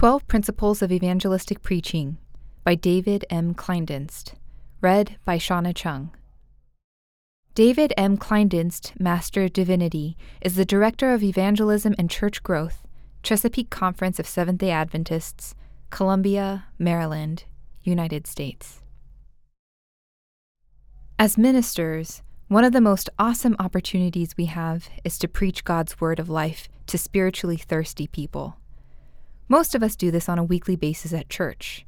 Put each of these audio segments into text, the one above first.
12 Principles of Evangelistic Preaching by David M. Kleindienst. Read by Shauna Chung. David M. Kleindienst, Master of Divinity, is the Director of Evangelism and Church Growth, Chesapeake Conference of Seventh day Adventists, Columbia, Maryland, United States. As ministers, one of the most awesome opportunities we have is to preach God's word of life to spiritually thirsty people. Most of us do this on a weekly basis at church.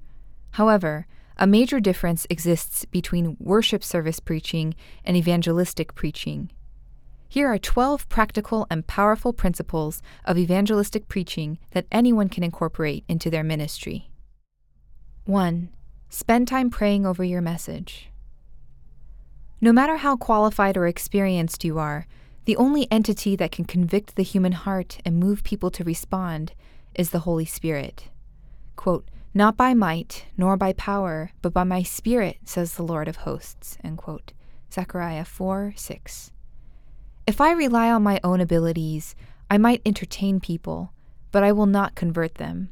However, a major difference exists between worship service preaching and evangelistic preaching. Here are 12 practical and powerful principles of evangelistic preaching that anyone can incorporate into their ministry. 1. Spend time praying over your message. No matter how qualified or experienced you are, the only entity that can convict the human heart and move people to respond is the Holy Spirit. Quote, Not by might, nor by power, but by my Spirit, says the Lord of hosts. End quote. Zechariah 4 6. If I rely on my own abilities, I might entertain people, but I will not convert them.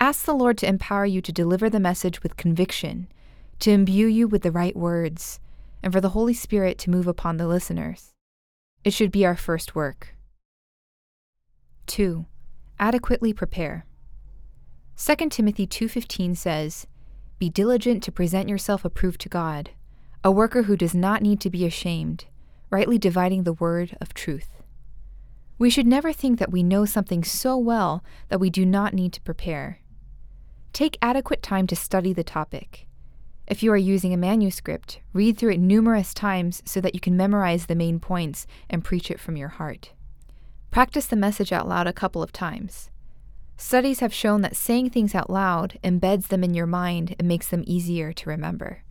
Ask the Lord to empower you to deliver the message with conviction, to imbue you with the right words, and for the Holy Spirit to move upon the listeners. It should be our first work. 2. Adequately prepare. 2 Timothy 2:15 says, "Be diligent to present yourself approved to God, a worker who does not need to be ashamed, rightly dividing the word of truth." We should never think that we know something so well that we do not need to prepare. Take adequate time to study the topic. If you are using a manuscript, read through it numerous times so that you can memorize the main points and preach it from your heart. Practice the message out loud a couple of times. Studies have shown that saying things out loud embeds them in your mind and makes them easier to remember.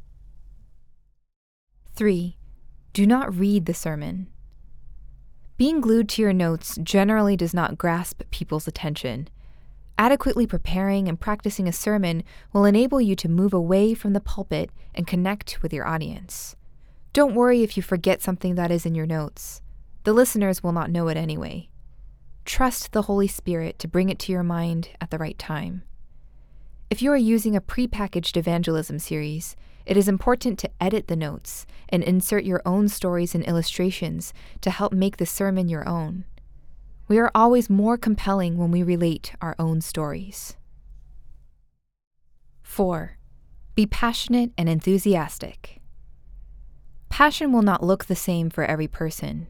3. Do not read the sermon. Being glued to your notes generally does not grasp people's attention. Adequately preparing and practicing a sermon will enable you to move away from the pulpit and connect with your audience. Don't worry if you forget something that is in your notes. The listeners will not know it anyway. Trust the Holy Spirit to bring it to your mind at the right time. If you are using a prepackaged evangelism series, it is important to edit the notes and insert your own stories and illustrations to help make the sermon your own. We are always more compelling when we relate our own stories. 4. Be passionate and enthusiastic. Passion will not look the same for every person.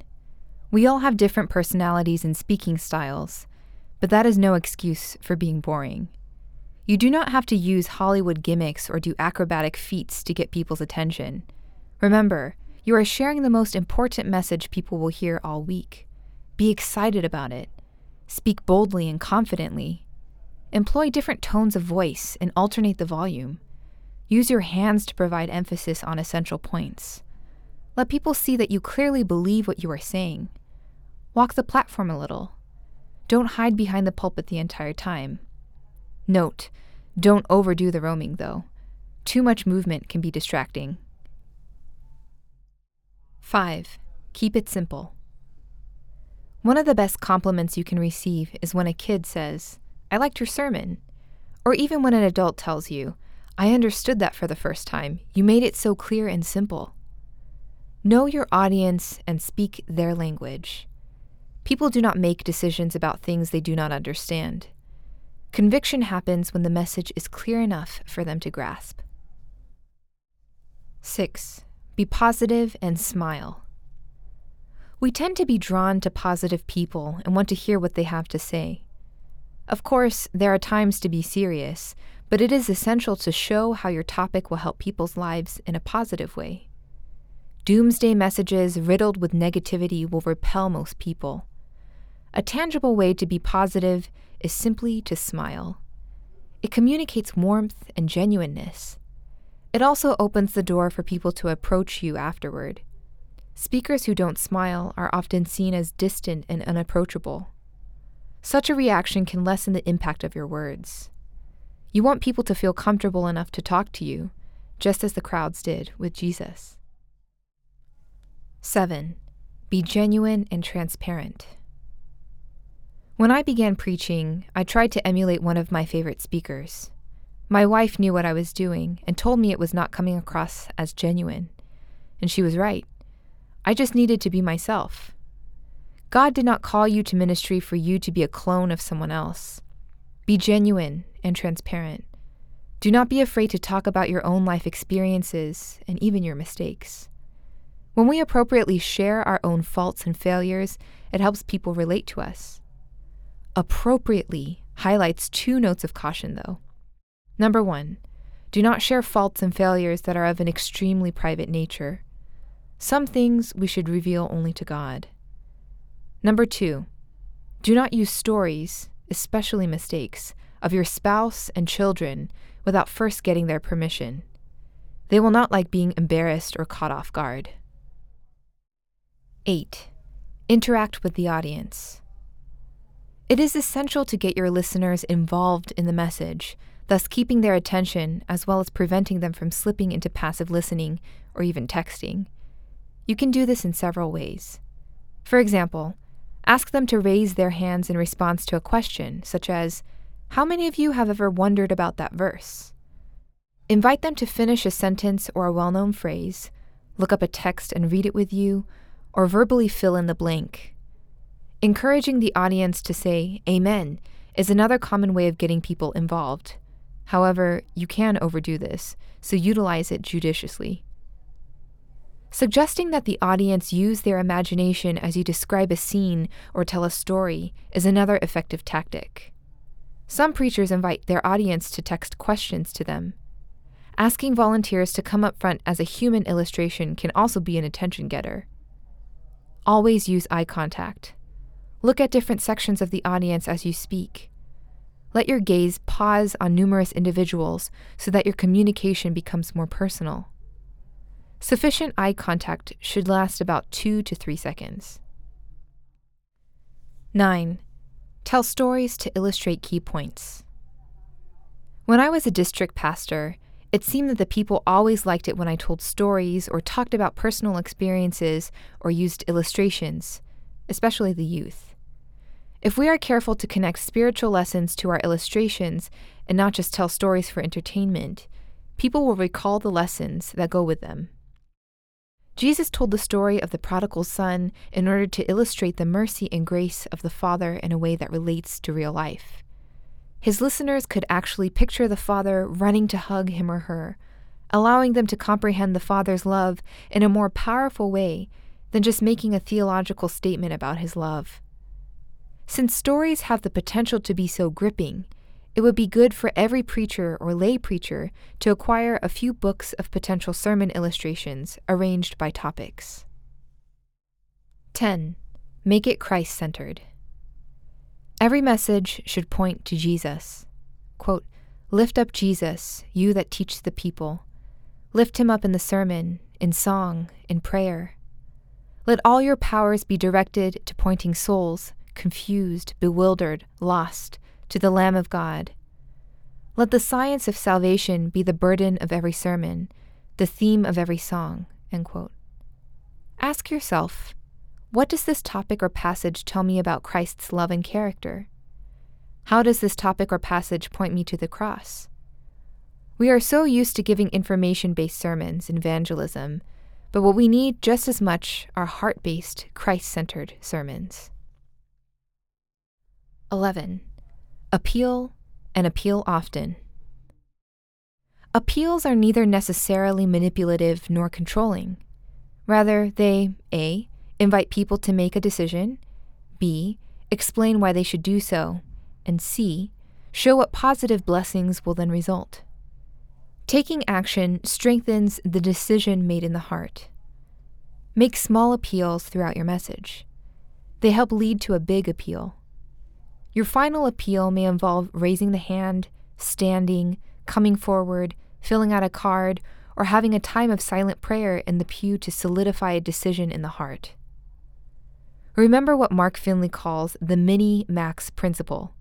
We all have different personalities and speaking styles, but that is no excuse for being boring. You do not have to use Hollywood gimmicks or do acrobatic feats to get people's attention. Remember, you are sharing the most important message people will hear all week. Be excited about it. Speak boldly and confidently. Employ different tones of voice and alternate the volume. Use your hands to provide emphasis on essential points. Let people see that you clearly believe what you are saying. Walk the platform a little. Don't hide behind the pulpit the entire time. Note, don't overdo the roaming, though. Too much movement can be distracting. 5. Keep it simple. One of the best compliments you can receive is when a kid says, I liked your sermon. Or even when an adult tells you, I understood that for the first time. You made it so clear and simple. Know your audience and speak their language. People do not make decisions about things they do not understand. Conviction happens when the message is clear enough for them to grasp. 6. Be positive and smile. We tend to be drawn to positive people and want to hear what they have to say. Of course, there are times to be serious, but it is essential to show how your topic will help people's lives in a positive way. Doomsday messages riddled with negativity will repel most people. A tangible way to be positive is simply to smile. It communicates warmth and genuineness. It also opens the door for people to approach you afterward. Speakers who don't smile are often seen as distant and unapproachable. Such a reaction can lessen the impact of your words. You want people to feel comfortable enough to talk to you, just as the crowds did with Jesus. 7. Be genuine and transparent. When I began preaching, I tried to emulate one of my favorite speakers. My wife knew what I was doing and told me it was not coming across as genuine. And she was right. I just needed to be myself. God did not call you to ministry for you to be a clone of someone else. Be genuine and transparent. Do not be afraid to talk about your own life experiences and even your mistakes. When we appropriately share our own faults and failures, it helps people relate to us. Appropriately highlights two notes of caution, though. Number one, do not share faults and failures that are of an extremely private nature. Some things we should reveal only to God. Number two, do not use stories, especially mistakes, of your spouse and children without first getting their permission. They will not like being embarrassed or caught off guard. 8. Interact with the audience. It is essential to get your listeners involved in the message, thus keeping their attention as well as preventing them from slipping into passive listening or even texting. You can do this in several ways. For example, ask them to raise their hands in response to a question, such as, How many of you have ever wondered about that verse? Invite them to finish a sentence or a well known phrase, look up a text and read it with you, or verbally fill in the blank. Encouraging the audience to say Amen is another common way of getting people involved. However, you can overdo this, so utilize it judiciously. Suggesting that the audience use their imagination as you describe a scene or tell a story is another effective tactic. Some preachers invite their audience to text questions to them. Asking volunteers to come up front as a human illustration can also be an attention getter. Always use eye contact. Look at different sections of the audience as you speak. Let your gaze pause on numerous individuals so that your communication becomes more personal. Sufficient eye contact should last about two to three seconds. 9. Tell stories to illustrate key points. When I was a district pastor, it seemed that the people always liked it when I told stories or talked about personal experiences or used illustrations, especially the youth. If we are careful to connect spiritual lessons to our illustrations and not just tell stories for entertainment, people will recall the lessons that go with them. Jesus told the story of the prodigal son in order to illustrate the mercy and grace of the Father in a way that relates to real life. His listeners could actually picture the father running to hug him or her, allowing them to comprehend the father's love in a more powerful way than just making a theological statement about his love. Since stories have the potential to be so gripping, it would be good for every preacher or lay preacher to acquire a few books of potential sermon illustrations arranged by topics. 10. Make it Christ centered. Every message should point to Jesus. Quote, Lift up Jesus, you that teach the people. Lift him up in the sermon, in song, in prayer. Let all your powers be directed to pointing souls, confused, bewildered, lost, to the Lamb of God. Let the science of salvation be the burden of every sermon, the theme of every song. Ask yourself what does this topic or passage tell me about Christ's love and character? How does this topic or passage point me to the cross? We are so used to giving information based sermons in evangelism, but what we need just as much are heart based, Christ centered sermons. 11. Appeal and appeal often. Appeals are neither necessarily manipulative nor controlling. Rather, they A invite people to make a decision, B, explain why they should do so, and C, show what positive blessings will then result. Taking action strengthens the decision made in the heart. Make small appeals throughout your message. They help lead to a big appeal. Your final appeal may involve raising the hand, standing, coming forward, filling out a card, or having a time of silent prayer in the pew to solidify a decision in the heart. Remember what Mark Finley calls the mini max principle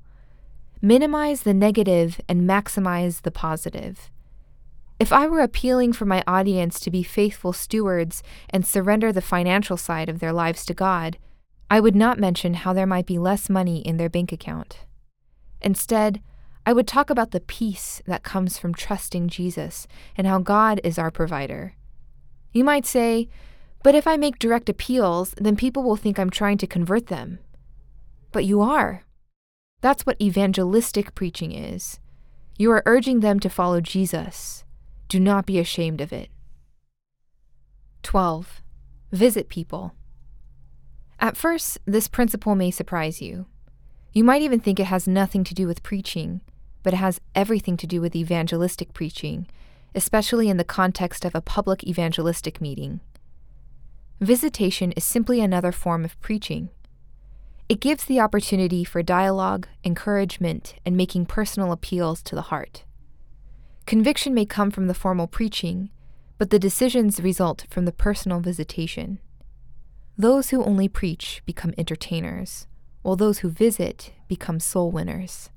minimize the negative and maximize the positive. If I were appealing for my audience to be faithful stewards and surrender the financial side of their lives to God, I would not mention how there might be less money in their bank account. Instead, I would talk about the peace that comes from trusting Jesus and how God is our provider. You might say, but if I make direct appeals, then people will think I'm trying to convert them. But you are. That's what evangelistic preaching is. You are urging them to follow Jesus. Do not be ashamed of it. 12. Visit people. At first, this principle may surprise you. You might even think it has nothing to do with preaching, but it has everything to do with evangelistic preaching, especially in the context of a public evangelistic meeting. Visitation is simply another form of preaching. It gives the opportunity for dialogue, encouragement, and making personal appeals to the heart. Conviction may come from the formal preaching, but the decisions result from the personal visitation. Those who only preach become entertainers, while those who visit become soul winners.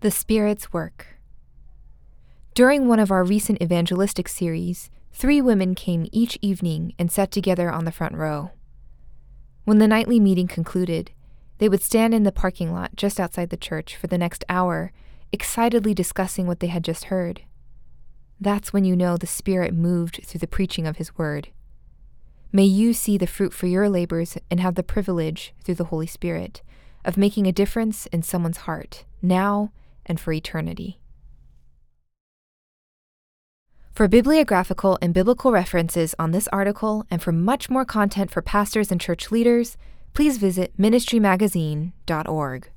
The Spirit's Work. During one of our recent evangelistic series, three women came each evening and sat together on the front row. When the nightly meeting concluded, they would stand in the parking lot just outside the church for the next hour, excitedly discussing what they had just heard. That's when you know the Spirit moved through the preaching of His Word. May you see the fruit for your labors and have the privilege, through the Holy Spirit, of making a difference in someone's heart, now and for eternity. For bibliographical and biblical references on this article and for much more content for pastors and church leaders, please visit ministrymagazine.org.